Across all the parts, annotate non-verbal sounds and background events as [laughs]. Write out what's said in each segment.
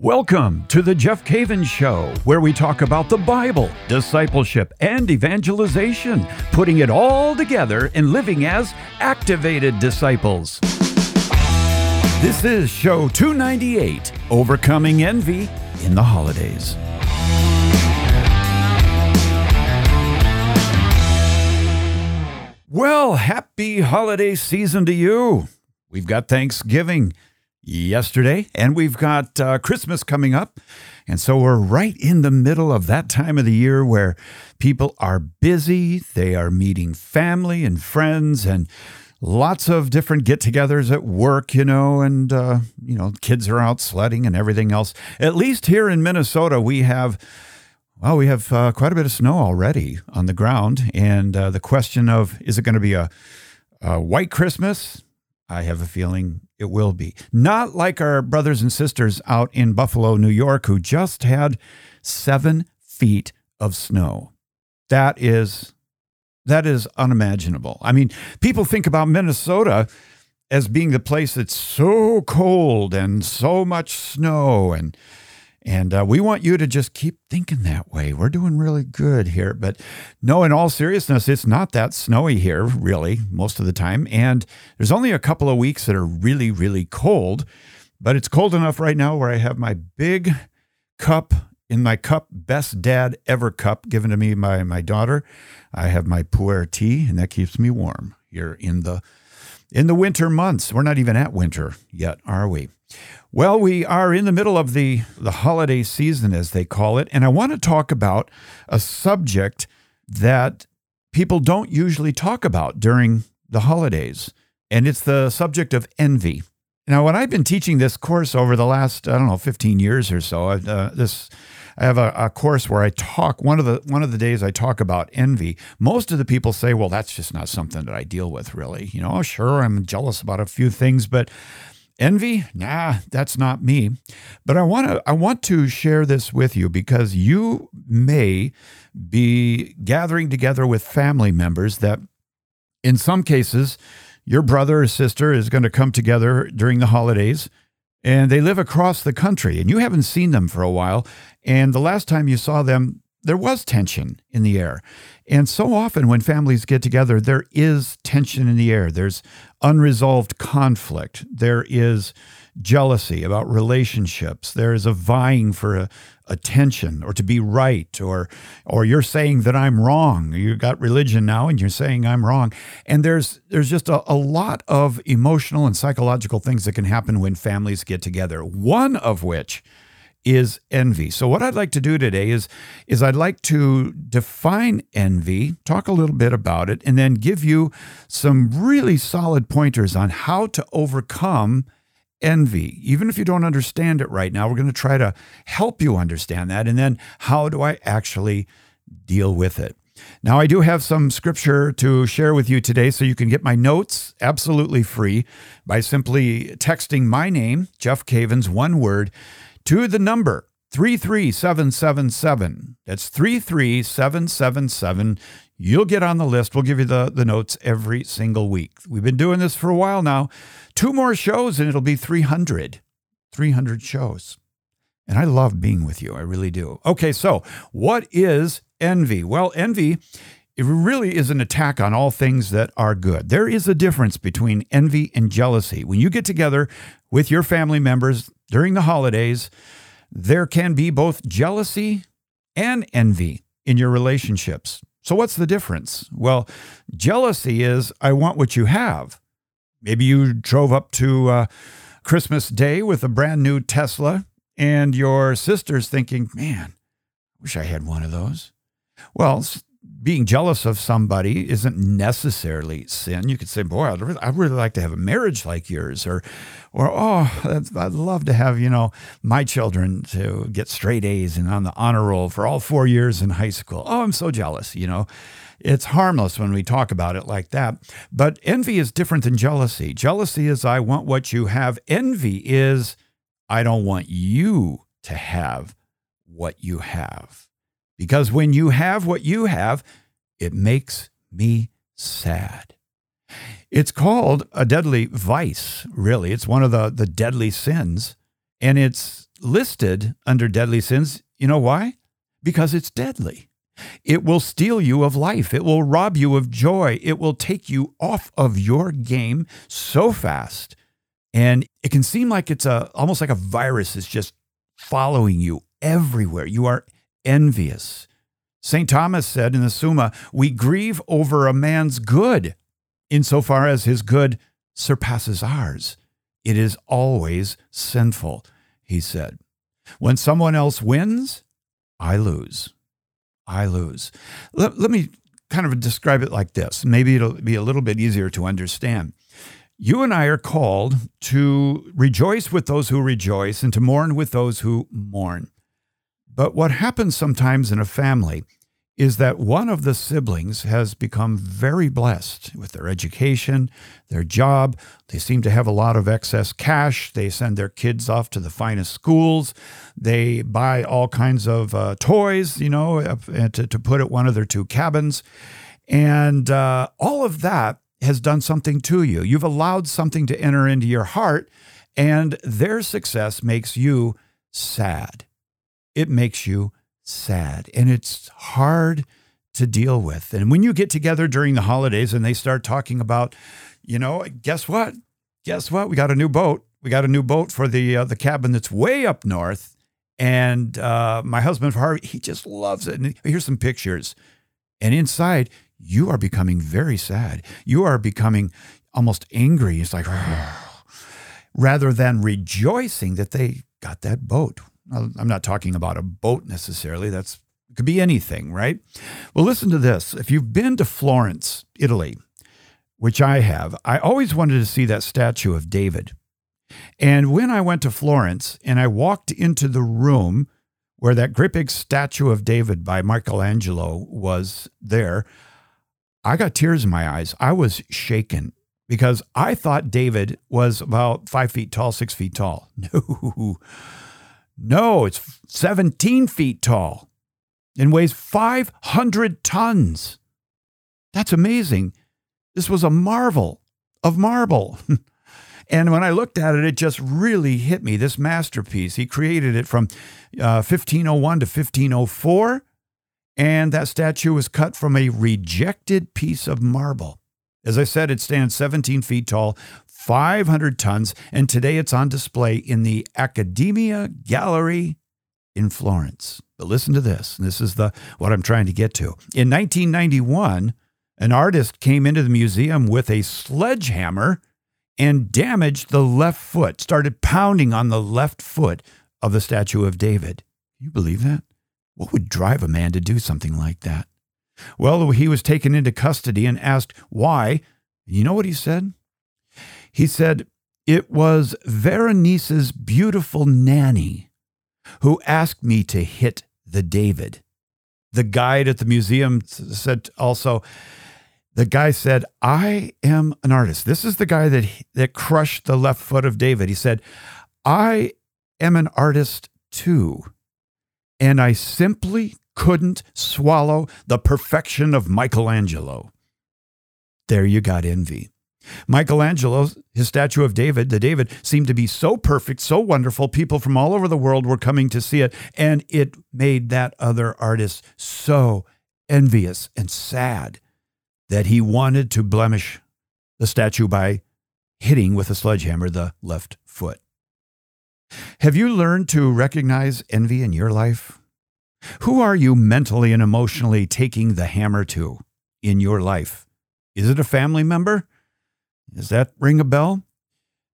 Welcome to the Jeff Cavins Show, where we talk about the Bible, discipleship, and evangelization, putting it all together and living as activated disciples. This is show 298 Overcoming Envy in the Holidays. Well, happy holiday season to you. We've got Thanksgiving yesterday, and we've got uh, Christmas coming up. And so we're right in the middle of that time of the year where people are busy, they are meeting family and friends, and lots of different get togethers at work, you know, and, uh, you know, kids are out sledding and everything else. At least here in Minnesota, we have. Well, we have uh, quite a bit of snow already on the ground, and uh, the question of is it going to be a, a white Christmas? I have a feeling it will be. Not like our brothers and sisters out in Buffalo, New York, who just had seven feet of snow. That is that is unimaginable. I mean, people think about Minnesota as being the place that's so cold and so much snow and and uh, we want you to just keep thinking that way. We're doing really good here. But no, in all seriousness, it's not that snowy here, really, most of the time. And there's only a couple of weeks that are really, really cold. But it's cold enough right now where I have my big cup in my cup, best dad ever cup given to me by my daughter. I have my pu'er tea, and that keeps me warm here in the in the winter months. We're not even at winter yet, are we? Well, we are in the middle of the, the holiday season, as they call it, and I want to talk about a subject that people don't usually talk about during the holidays, and it's the subject of envy. Now, when I've been teaching this course over the last, I don't know, 15 years or so, uh, this I have a, a, course where I talk one of the one of the days I talk about envy. Most of the people say, "Well, that's just not something that I deal with, really." You know, oh, sure, I'm jealous about a few things, but Envy? Nah, that's not me. But I want to I want to share this with you because you may be gathering together with family members that in some cases your brother or sister is going to come together during the holidays and they live across the country and you haven't seen them for a while and the last time you saw them there was tension in the air. And so often when families get together, there is tension in the air. There's unresolved conflict. There is jealousy about relationships. There is a vying for a, attention or to be right or or you're saying that I'm wrong. You've got religion now and you're saying I'm wrong. And there's there's just a, a lot of emotional and psychological things that can happen when families get together. One of which is envy. So what I'd like to do today is is I'd like to define envy, talk a little bit about it and then give you some really solid pointers on how to overcome envy. Even if you don't understand it right now, we're going to try to help you understand that and then how do I actually deal with it. Now, I do have some scripture to share with you today, so you can get my notes absolutely free by simply texting my name, Jeff Cavins, one word, to the number 33777. That's 33777. You'll get on the list. We'll give you the, the notes every single week. We've been doing this for a while now. Two more shows and it'll be 300. 300 shows. And I love being with you. I really do. Okay, so what is envy? Well, envy it really is an attack on all things that are good. There is a difference between envy and jealousy. When you get together with your family members during the holidays, there can be both jealousy and envy in your relationships. So, what's the difference? Well, jealousy is I want what you have. Maybe you drove up to uh, Christmas Day with a brand new Tesla, and your sister's thinking, man, I wish I had one of those. Well, being jealous of somebody isn't necessarily sin. You could say, "Boy, I'd really, I'd really like to have a marriage like yours," or, or "Oh, I'd love to have you know my children to get straight A's and on the honor roll for all four years in high school." Oh, I'm so jealous. You know, it's harmless when we talk about it like that. But envy is different than jealousy. Jealousy is I want what you have. Envy is I don't want you to have what you have. Because when you have what you have, it makes me sad. It's called a deadly vice, really. It's one of the, the deadly sins. And it's listed under deadly sins. You know why? Because it's deadly. It will steal you of life. It will rob you of joy. It will take you off of your game so fast. And it can seem like it's a almost like a virus is just following you everywhere. You are envious. St. Thomas said in the Summa, We grieve over a man's good, insofar as his good surpasses ours. It is always sinful, he said. When someone else wins, I lose. I lose. Let, let me kind of describe it like this. Maybe it'll be a little bit easier to understand. You and I are called to rejoice with those who rejoice and to mourn with those who mourn. But what happens sometimes in a family is that one of the siblings has become very blessed with their education, their job. They seem to have a lot of excess cash. They send their kids off to the finest schools. They buy all kinds of uh, toys, you know, uh, to, to put at one of their two cabins. And uh, all of that has done something to you. You've allowed something to enter into your heart, and their success makes you sad. It makes you sad and it's hard to deal with. And when you get together during the holidays and they start talking about, you know, guess what? Guess what? We got a new boat. We got a new boat for the uh, the cabin that's way up north. And uh, my husband Harvey, he just loves it. And here's some pictures. And inside, you are becoming very sad. You are becoming almost angry. It's like, [sighs] rather than rejoicing that they got that boat. I'm not talking about a boat necessarily. That's could be anything, right? Well, listen to this. If you've been to Florence, Italy, which I have, I always wanted to see that statue of David. And when I went to Florence and I walked into the room where that great big statue of David by Michelangelo was there, I got tears in my eyes. I was shaken because I thought David was about five feet tall, six feet tall. [laughs] No, no, it's 17 feet tall and weighs 500 tons. That's amazing. This was a marvel of marble. [laughs] and when I looked at it, it just really hit me. This masterpiece, he created it from uh, 1501 to 1504. And that statue was cut from a rejected piece of marble. As I said, it stands 17 feet tall, 500 tons, and today it's on display in the Accademia Gallery in Florence. But listen to this. This is the what I'm trying to get to. In 1991, an artist came into the museum with a sledgehammer and damaged the left foot, started pounding on the left foot of the statue of David. You believe that? What would drive a man to do something like that? Well, he was taken into custody and asked why. You know what he said? He said, It was Veronese's beautiful nanny who asked me to hit the David. The guide at the museum said also, the guy said, I am an artist. This is the guy that, that crushed the left foot of David. He said, I am an artist too. And I simply couldn't swallow the perfection of Michelangelo. There you got envy. Michelangelo, his statue of David, the David, seemed to be so perfect, so wonderful. People from all over the world were coming to see it, and it made that other artist so envious and sad that he wanted to blemish the statue by hitting with a sledgehammer the left foot. Have you learned to recognize envy in your life? Who are you mentally and emotionally taking the hammer to in your life? Is it a family member? Does that ring a bell?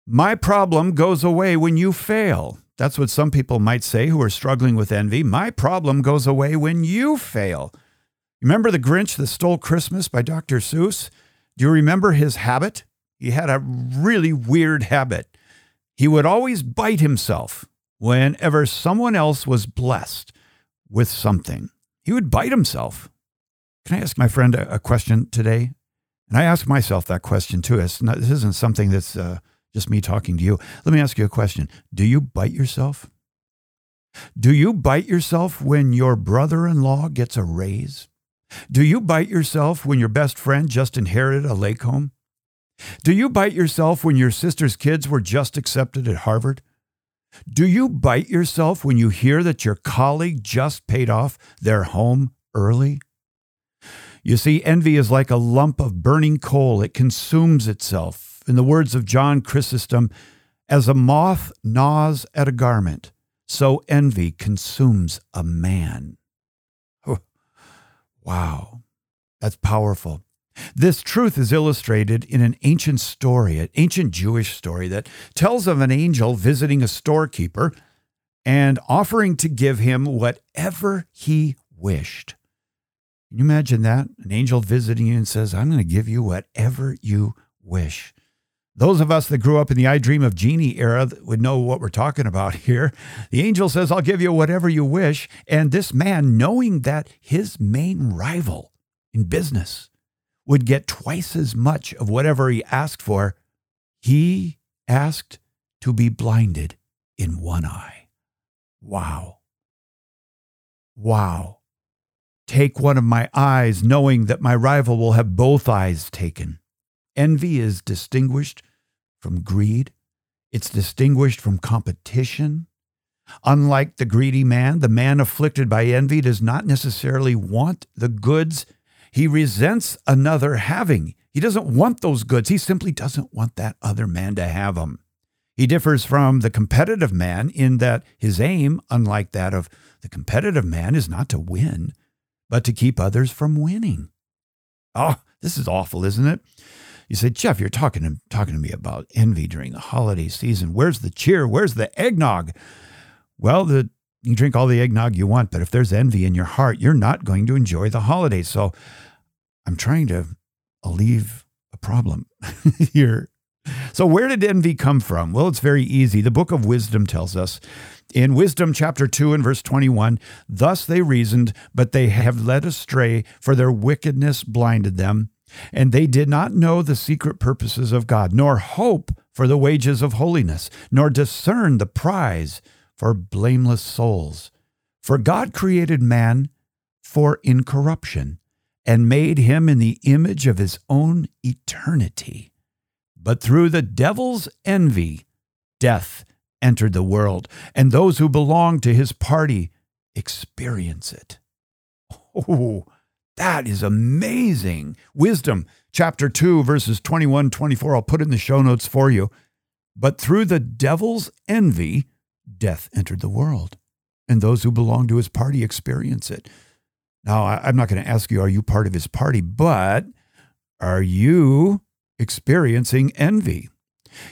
My problem goes away when you fail. That's what some people might say who are struggling with envy. My problem goes away when you fail. Remember The Grinch that stole Christmas by Dr. Seuss? Do you remember his habit? He had a really weird habit. He would always bite himself whenever someone else was blessed with something. He would bite himself. Can I ask my friend a, question today? And I ask myself that question too. It's not, this isn't something that's uh, just me talking to you. Let me ask you a question Do you bite yourself? Do you bite yourself when your brother in law gets a raise? Do you bite yourself when your best friend just inherited a lake home? Do you bite yourself when your sister's kids were just accepted at Harvard? Do you bite yourself when you hear that your colleague just paid off their home early? You see, envy is like a lump of burning coal, it consumes itself. In the words of John Chrysostom, as a moth gnaws at a garment, so envy consumes a man. wow, that's powerful. This truth is illustrated in an ancient story, an ancient Jewish story that tells of an angel visiting a storekeeper and offering to give him whatever he wished. Can you imagine that? An angel visiting you and says, I'm going to give you whatever you wish. Those of us that grew up in the I Dream of Jeannie era would know what we're talking about [laughs] here. The angel says, I'll give you whatever you wish. And this man, knowing that his main rival in business would get twice as much of whatever he asked for, he asked to be blinded in one eye. Wow. Wow. Take one of my eyes, knowing that my rival will have both eyes taken. Envy is distinguished from greed, it's distinguished from competition. Unlike the greedy man, the man afflicted by envy does not necessarily want the goods he resents another having. He doesn't want those goods. He simply doesn't want that other man to have them. He differs from the competitive man in that his aim, unlike that of the competitive man, is not to win, but to keep others from winning. Oh, this is awful, isn't it? You say, Jeff, you're talking to, talking to me about envy during the holiday season. Where's the cheer? Where's the eggnog? Well, the, you drink all the eggnog you want, but if there's envy in your heart, you're not going to enjoy the holidays. So I'm trying to alleviate a problem [laughs] here. So, where did envy come from? Well, it's very easy. The book of wisdom tells us in Wisdom chapter 2 and verse 21 Thus they reasoned, but they have led astray, for their wickedness blinded them. And they did not know the secret purposes of God, nor hope for the wages of holiness, nor discern the prize for blameless souls. For God created man for incorruption and made him in the image of his own eternity. But through the devil's envy, death entered the world, and those who belong to his party experience it. Oh, that is amazing. Wisdom, chapter 2, verses 21 24. I'll put in the show notes for you. But through the devil's envy, death entered the world, and those who belong to his party experience it. Now, I'm not going to ask you, are you part of his party? But are you experiencing envy?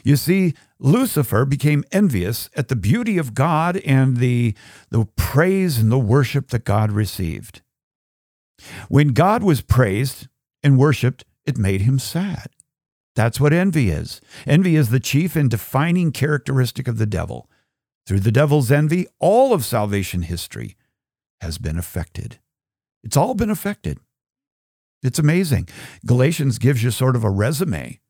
You see, Lucifer became envious at the beauty of God and the, the praise and the worship that God received. When God was praised and worshiped, it made him sad. That's what envy is. Envy is the chief and defining characteristic of the devil. Through the devil's envy, all of salvation history has been affected. It's all been affected. It's amazing. Galatians gives you sort of a resume.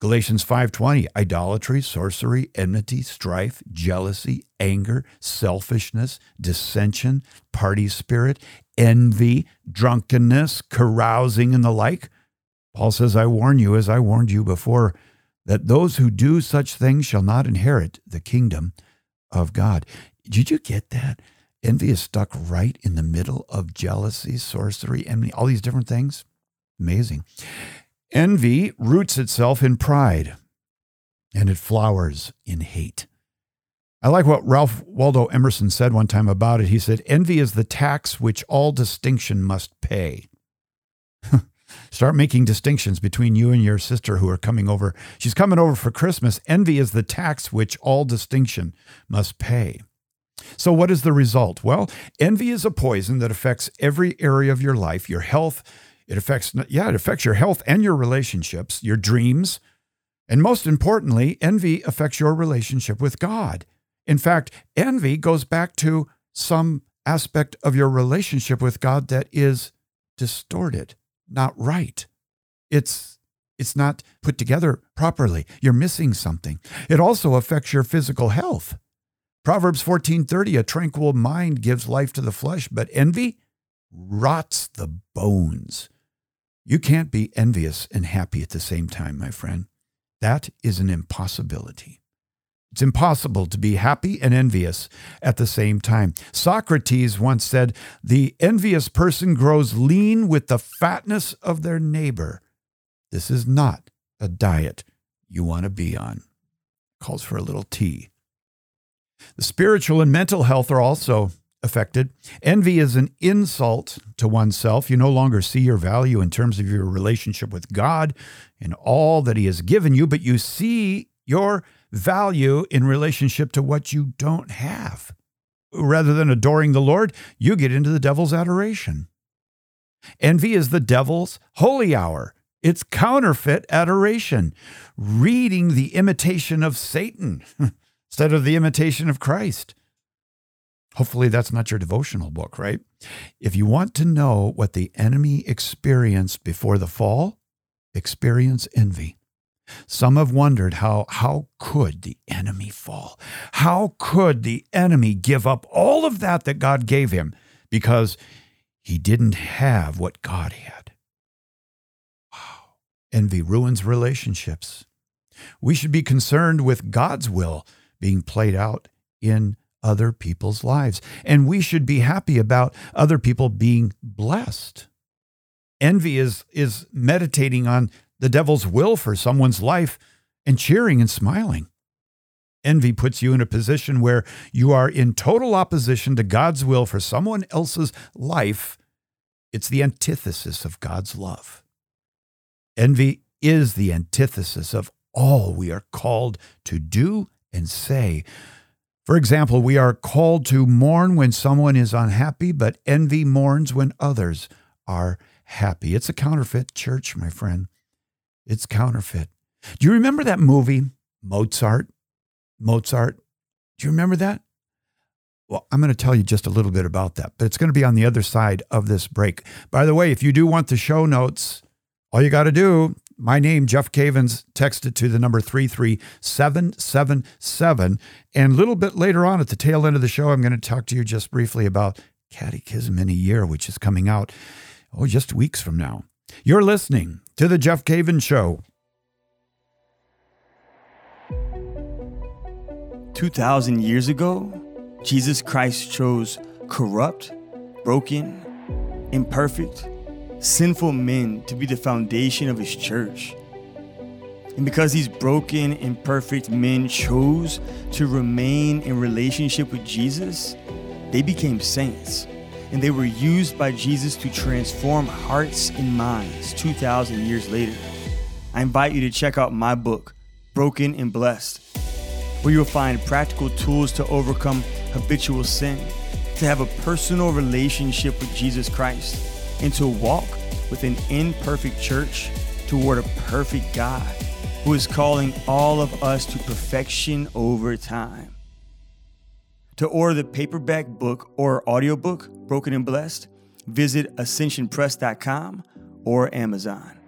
Galatians 5:20 idolatry, sorcery, enmity, strife, jealousy, anger, selfishness, dissension, party spirit, envy, drunkenness, carousing and the like. Paul says, I warn you as I warned you before that those who do such things shall not inherit the kingdom of God. Did you get that? Envy is stuck right in the middle of jealousy, sorcery, envy, all these different things. Amazing. Envy roots itself in pride and it flowers in hate. I like what Ralph Waldo Emerson said one time about it. He said, Envy is the tax which all distinction must pay. [laughs] Start making distinctions between you and your sister who are coming over. She's coming over for Christmas. Envy is the tax which all distinction must pay. So, what is the result? Well, envy is a poison that affects every area of your life, your health. It affects, yeah, it affects your health and your relationships, your dreams. And most importantly, envy affects your relationship with God. In fact, envy goes back to some aspect of your relationship with God that is distorted, not right. It's it's not put together properly. You're missing something. It also affects your physical health. Proverbs 14:30 a tranquil mind gives life to the flesh, but envy rots the bones. You can't be envious and happy at the same time, my friend. That is an impossibility. It's impossible to be happy and envious at the same time. Socrates once said, The envious person grows lean with the fatness of their neighbor. This is not a diet you want to be on. Calls for a little tea. The spiritual and mental health are also affected. Envy is an insult to oneself. You no longer see your value in terms of your relationship with God and all that He has given you, but you see your value in relationship to what you don't have. Rather than adoring the Lord, you get into the devil's adoration. Envy is the devil's holy hour. It's counterfeit adoration, reading the imitation of Satan [laughs] instead of the imitation of Christ. Hopefully, that's not your devotional book, right? If you want to know what the enemy experienced before the fall, experience envy. Some have wondered how, how could the enemy fall? How could the enemy give up all of that that God gave him because he didn't have what God had? Wow. Envy ruins relationships. We should be concerned with God's will being played out in other people's lives. And we should be happy about other people being blessed. Envy is, is meditating on the devil's will for someone's life and cheering and smiling. Envy puts you in a position where you are in total opposition to God's will for someone else's life. It's the antithesis of God's love. Envy is the antithesis of all we are called to do and say. For example, we are called to mourn when someone is unhappy, but envy mourns when others are happy. It's a counterfeit church, my friend. It's counterfeit. Do you remember that movie, Mozart? Mozart? Do you remember that? Well, I'm going to tell you just a little bit about that, but it's going to be on the other side of this break. By the way, if you do want the show notes, all you got to do my name, Jeff Cavins, texted to the number 33777. And a little bit later on at the tail end of the show, I'm going to talk to you just briefly about Catechism in a Year, which is coming out, oh, just weeks from now. You're listening to The Jeff Cavins Show. 2,000 years ago, Jesus Christ chose corrupt, broken, imperfect, sinful men to be the foundation of his church. And because these broken, and imperfect men chose to remain in relationship with Jesus, they became saints. And they were used by Jesus to transform hearts and minds 2,000 years later. I invite you to check out my book, Broken and Blessed, where you'll find practical tools to overcome habitual sin, to have a personal relationship with Jesus Christ and to walk with an imperfect church toward a perfect God who is calling all of us to perfection over time. To order the paperback book or audiobook, Broken and Blessed, visit ascensionpress.com or Amazon.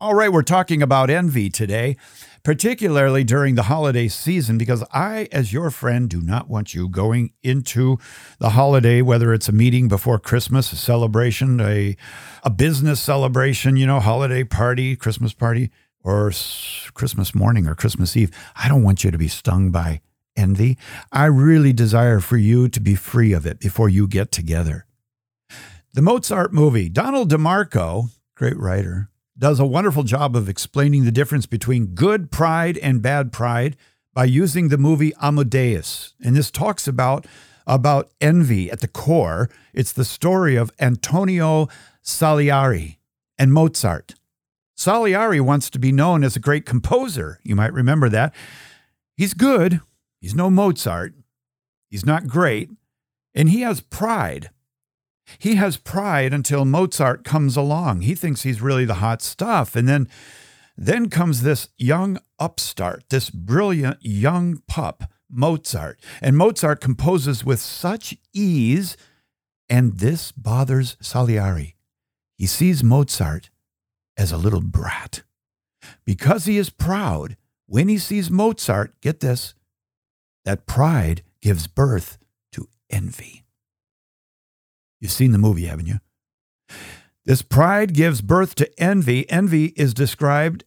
All right, we're talking about envy today particularly during the holiday season, because I, as your friend, do not want you going into the holiday, whether it's a meeting before Christmas, a celebration, a, a business celebration, you know, holiday party, Christmas party, or Christmas morning or Christmas Eve. I don't want you to be stung by envy. I really desire for you to be free of it before you get together. The Mozart movie, Donald DeMarco, great writer, does a wonderful job of explaining the difference between good pride and bad pride by using the movie Amadeus. And this talks about about envy at the core. It's the story of Antonio Salieri and Mozart. Salieri wants to be known as a great composer. You might remember that. He's good. He's no Mozart. He's not great. And he has pride. He has pride until Mozart comes along. He thinks he's really the hot stuff. And then then comes this young upstart, this brilliant young pup, Mozart. And Mozart composes with such ease, and this bothers Salieri. He sees Mozart as a little brat. Because he is proud, when he sees Mozart, get this, that pride gives birth to envy. You've seen the movie, haven't you? This pride gives birth to envy. Envy is described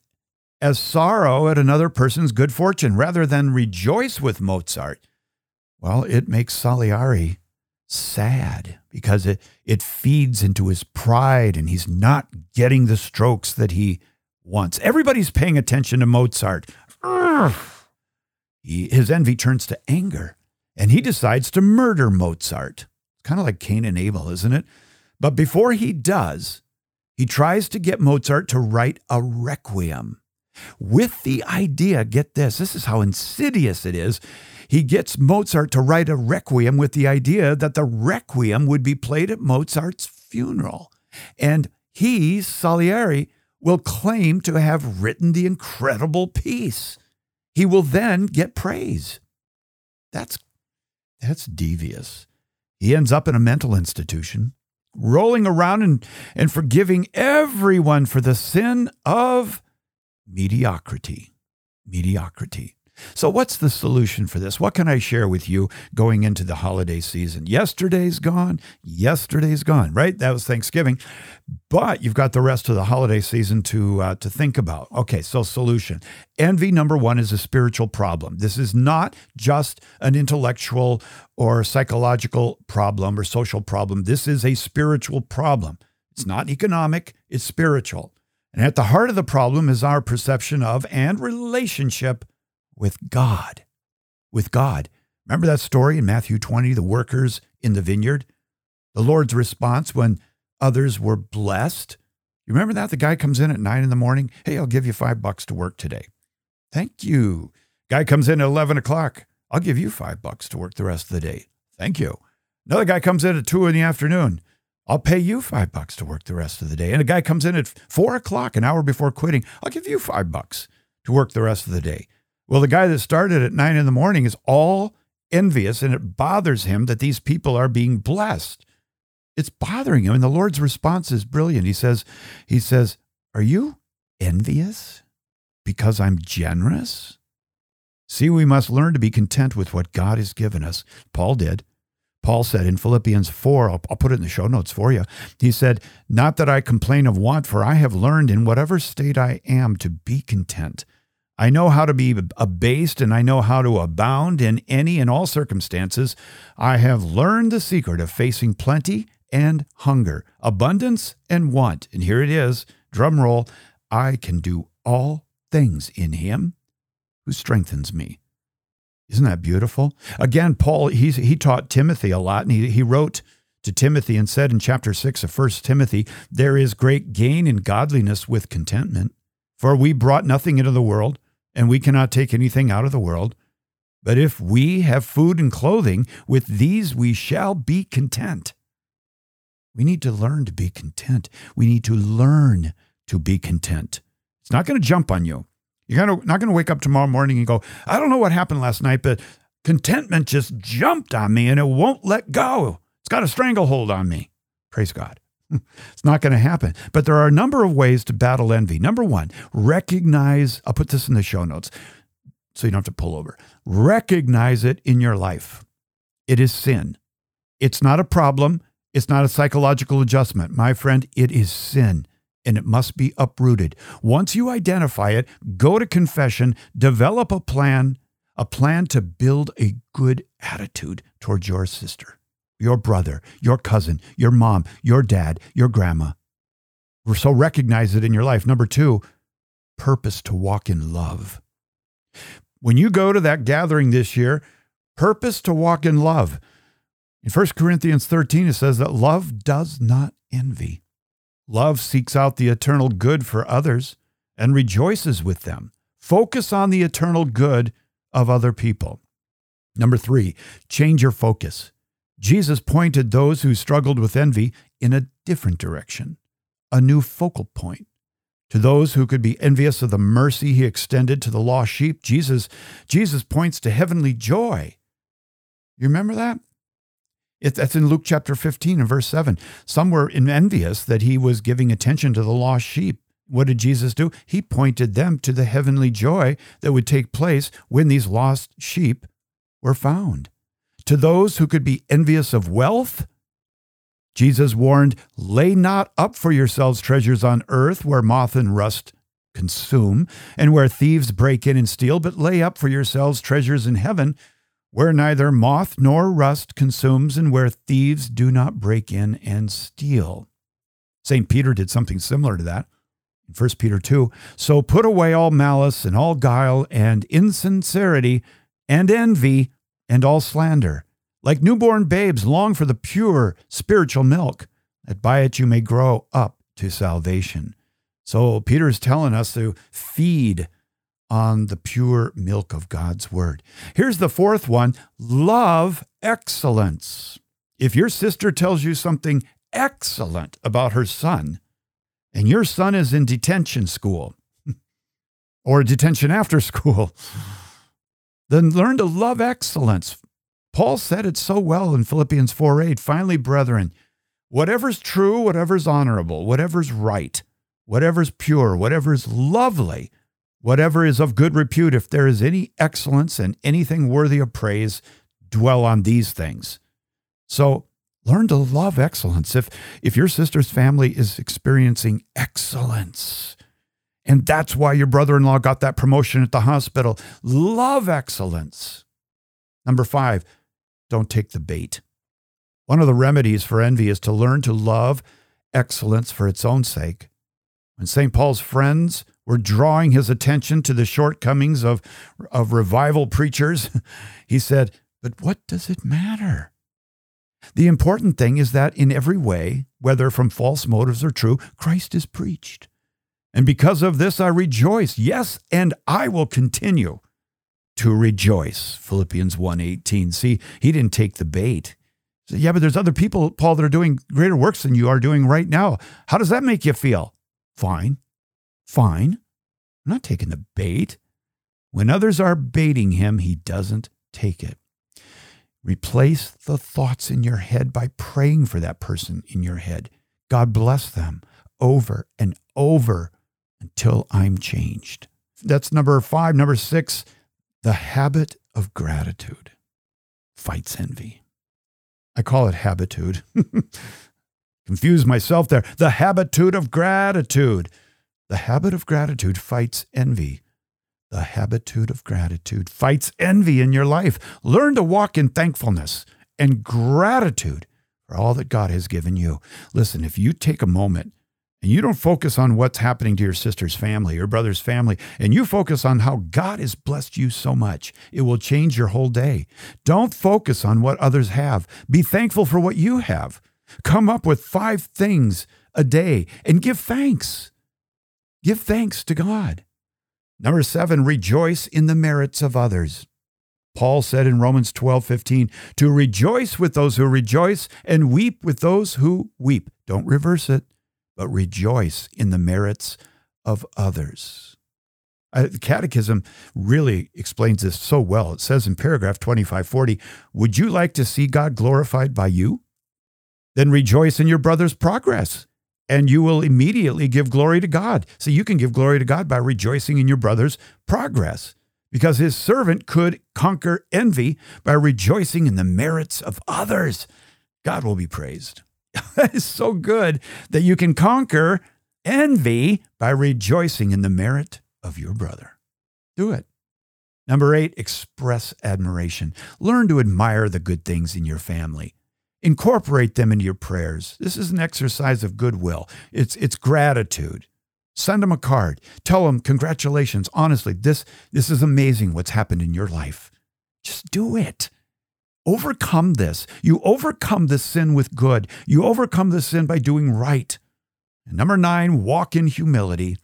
as sorrow at another person's good fortune rather than rejoice with Mozart. Well, it makes Salieri sad because it, it feeds into his pride and he's not getting the strokes that he wants. Everybody's paying attention to Mozart. He, his envy turns to anger and he decides to murder Mozart. Kind of like Cain and Abel, isn't it? But before he does, he tries to get Mozart to write a requiem with the idea get this, this is how insidious it is. He gets Mozart to write a requiem with the idea that the requiem would be played at Mozart's funeral. And he, Salieri, will claim to have written the incredible piece. He will then get praise. That's that's devious. He ends up in a mental institution, rolling around and, and forgiving everyone for the sin of mediocrity. Mediocrity. So, what's the solution for this? What can I share with you going into the holiday season? Yesterday's gone. Yesterday's gone, right? That was Thanksgiving. But you've got the rest of the holiday season to, uh, to think about. Okay, so solution. Envy, number one, is a spiritual problem. This is not just an intellectual or psychological problem or social problem. This is a spiritual problem. It's not economic, it's spiritual. And at the heart of the problem is our perception of and relationship with God. With God. Remember that story in Matthew 20, the workers in the vineyard? The Lord's response when others were blessed. You remember that? The guy comes in at nine in the morning. Hey, I'll give you five bucks to work today. Thank you. Guy comes in at 11 o'clock. I'll give you five bucks to work the rest of the day. Thank you. Another guy comes in at two in the afternoon. I'll pay you five bucks to work the rest of the day. And a guy comes in at four o'clock, an hour before quitting. I'll give you five bucks to work the rest of the day. Well, the guy that started at nine in the morning is all envious and it bothers him that these people are being blessed. It's bothering him. And the Lord's response is brilliant. He says, He says, Are you envious because I'm generous? See, we must learn to be content with what God has given us. Paul did. Paul said in Philippians 4, I'll, I'll, put it in the show notes for you. He said, Not that I complain of want, for I have learned in whatever state I am to be content. I know how to be abased and I know how to abound in any and all circumstances. I have learned the secret of facing plenty and hunger, abundance and want. And here it is drum roll I can do all things in him who strengthens me. Isn't that beautiful? Again, Paul, he's, he taught Timothy a lot, and he, he wrote to Timothy and said in chapter 6 of 1 Timothy, There is great gain in godliness with contentment. For we brought nothing into the world, and we cannot take anything out of the world. But if we have food and clothing, with these we shall be content. We need to learn to be content. We need to learn to be content. It's not going to jump on you. You're not going to wake up tomorrow morning and go, I don't know what happened last night, but contentment just jumped on me and it won't let go. It's got a stranglehold on me. Praise God. [laughs] it's not going to happen. But there are a number of ways to battle envy. Number one, recognize, I'll put this in the show notes so you don't have to pull over. Recognize it in your life. It is sin. It's not a problem. It's not a psychological adjustment. My friend, it is sin and it must be uprooted. Once you identify it, go to confession, develop a plan, a plan to build a good attitude towards your sister, your brother, your cousin, your mom, your dad, your grandma. So recognize it in your life. Number two, purpose to walk in love. When you go to that gathering this year, purpose to walk in love. In 1 Corinthians 13, it says that love does not envy. Love seeks out the eternal good for others and rejoices with them. Focus on the eternal good of other people. Number three, change your focus. Jesus pointed those who struggled with envy in a different direction, a new focal point. To those who could be envious of the mercy he extended to the lost sheep, Jesus, Jesus points to heavenly joy. You remember that? It, that's in Luke chapter 15 and verse 7. Some were envious that he was giving attention to the lost sheep. What did Jesus do? He pointed them to the heavenly joy that would take place when these lost sheep were found. To those who could be envious of wealth, Jesus warned, Lay not up for yourselves treasures on earth where moth and rust consume, and where thieves break in and steal, but lay up for yourselves treasures in heaven, where neither moth nor rust consumes, and where thieves do not break in and steal. St. Peter did something similar to that. In 1 Peter 2, so put away all malice and all guile and insincerity and envy and all slander. Like newborn babes, long for the pure spiritual milk, that by it you may grow up to salvation. So Peter is telling us to feed on the pure milk of God's word. Here's the fourth one love excellence. If your sister tells you something excellent about her son, and your son is in detention school [laughs] or detention after school, then learn to love excellence. Paul said it so well in Philippians 4 8. Finally, brethren, whatever's true, whatever's honorable, whatever's right, whatever's pure, whatever's lovely, whatever is of good repute, if there is any excellence and anything worthy of praise, dwell on these things. So learn to love excellence. If, if your sister's family is experiencing excellence, and that's why your brother in law got that promotion at the hospital, love excellence. Number five, don't take the bait. One of the remedies for envy is to learn to love excellence for its own sake. When St. Paul's friends were drawing his attention to the shortcomings of, of revival preachers, [laughs] he said, But what does it matter? The important thing is that in every way, whether from false motives or true, Christ is preached. And because of this I rejoice. Yes, and I will continue to rejoice. Philippians 1:18. See, he didn't take the bait. Said, yeah, but there's other people, Paul, that are doing greater works than you are doing right now. How does that make you feel? Fine. Fine. I'm not taking the bait. When others are baiting him, he doesn't take it. Replace the thoughts in your head by praying for that person in your head. God bless them over and over until I'm changed. That's number five. Number six, the habit of gratitude fights envy. I call it habitude. [laughs] Confuse myself there. The habitude of gratitude. The habit of gratitude fights envy. The habitude of gratitude fights envy in your life. Learn to walk in thankfulness and gratitude for all that God has given you. Listen, if you take a moment and you don't focus on what's happening to your sister's family or brother's family, and you focus on how God has blessed you so much, it will change your whole day. Don't focus on what others have. Be thankful for what you have. Come up with five things a day and give thanks. Give thanks to God. Number seven, rejoice in the merits of others. Paul said in Romans 12, 15, to rejoice with those who rejoice and weep with those who weep. Don't reverse it, but rejoice in the merits of others. The Catechism really explains this so well. It says in paragraph 2540, Would you like to see God glorified by you? Then rejoice in your brother's progress and you will immediately give glory to God. So you can give glory to God by rejoicing in your brother's progress because his servant could conquer envy by rejoicing in the merits of others. God will be praised. [laughs] is so good that you can conquer envy by rejoicing in the merit of your brother. Do it. Number eight, express admiration. Learn to admire the good things in your family. Incorporate them into your prayers. This is an exercise of goodwill. It's it's gratitude. Send them a card. Tell them congratulations. Honestly, this this is amazing what's happened in your life. Just do it. Overcome this. You overcome this sin with good. You overcome the sin by doing right. And number 9, walk in humility.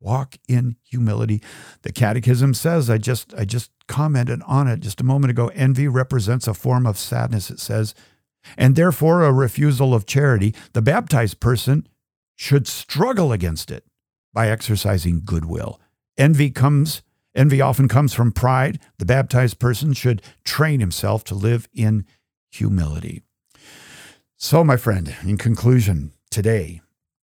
Walk in humility. The catechism says, I just I just commented on it just a moment ago, envy represents a form of sadness it says and therefore a refusal of charity, the baptized person should struggle against it by exercising goodwill. Envy comes envy often comes from pride. The baptized person should train himself to live in humility. So my friend, in conclusion, today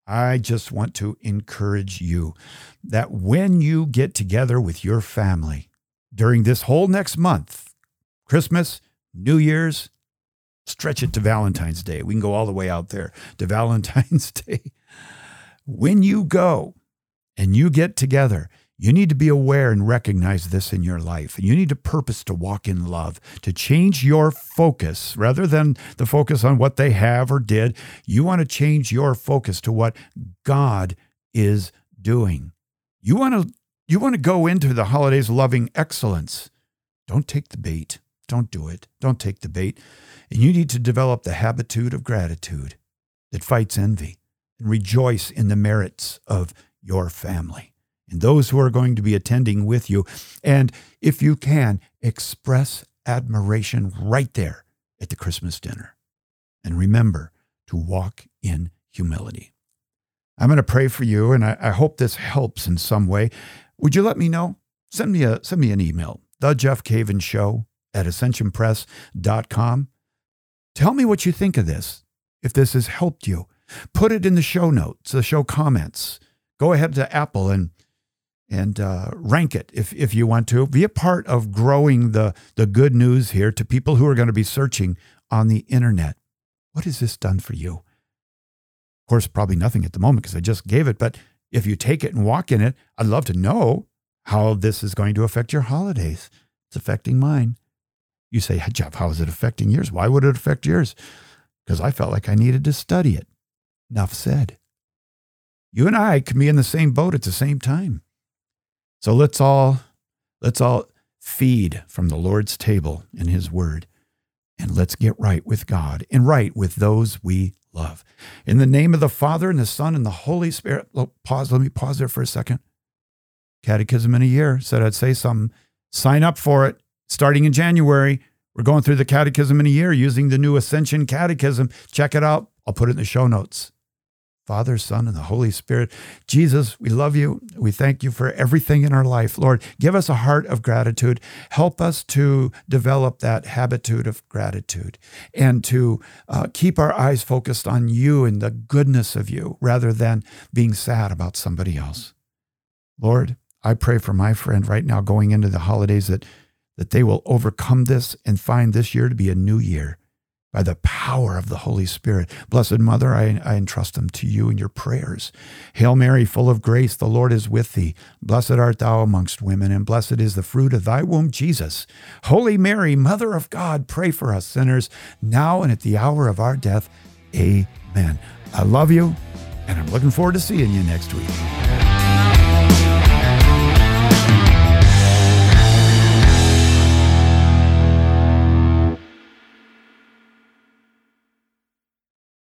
I just want to encourage you that when you get together with your family during this whole next month, Christmas, New Year's, stretch it to Valentine's Day. We can go all the way out there to [laughs] Valentine's Day. When you go and you get together, you need to be aware and recognize this in your life. You need to purpose to walk in love, to change your focus rather than the focus on what they have or did. You want to change your focus to what God is doing. You want to you want to go into the holidays loving excellence. Don't take the bait. Don't do it. Don't take the bait. And you need to develop the habitude of gratitude that fights envy and rejoice in the merits of your family and those who are going to be attending with you. And if you can, express admiration right there at the Christmas dinner. And remember to walk in humility. I'm going to pray for you, and I, I, hope this helps in some way. Would you let me know? Send me a send me an email, the Jeff Cavins Show at ascensionpress.com. Tell me what you think of this. If this has helped you, put it in the show notes, the show comments. Go ahead to Apple and and uh, rank it if, if you want to. Be a part of growing the, the good news here to people who are going to be searching on the internet. What has this done for you? Of course, probably nothing at the moment because I just gave it, but if you take it and walk in it, I'd love to know how this is going to affect your holidays. It's affecting mine. You say, hey, Jeff, how is it affecting yours? Why would it affect yours? Because I felt like I needed to study it. Enough said. You and I can be in the same boat at the same time. So let's all let's all feed from the Lord's table in his word and let's get right with God and right with those we love. In the name of the Father and the Son and the Holy Spirit. Oh, pause, let me pause there for a second. Catechism in a year said I'd say something. Sign up for it starting in January. We're going through the catechism in a year using the new Ascension Catechism. Check it out. I'll put it in the show notes. Father, Son, and the Holy Spirit. Jesus, we love you. We thank you for everything in our life. Lord, give us a heart of gratitude. Help us to develop that habitude of gratitude and to uh, keep our eyes focused on you and the goodness of you rather than being sad about somebody else. Lord, I pray for my friend right now going into the holidays that, that they will overcome this and find this year to be a new year by the power of the Holy Spirit. Blessed Mother, I, I entrust them to you in your prayers. Hail Mary, full of grace, the Lord is with thee. Blessed art thou amongst women, and blessed is the fruit of thy womb, Jesus. Holy Mary, Mother of God, pray for us sinners, now and at the hour of our death. Amen. I love you, and I'm looking forward to seeing you next week.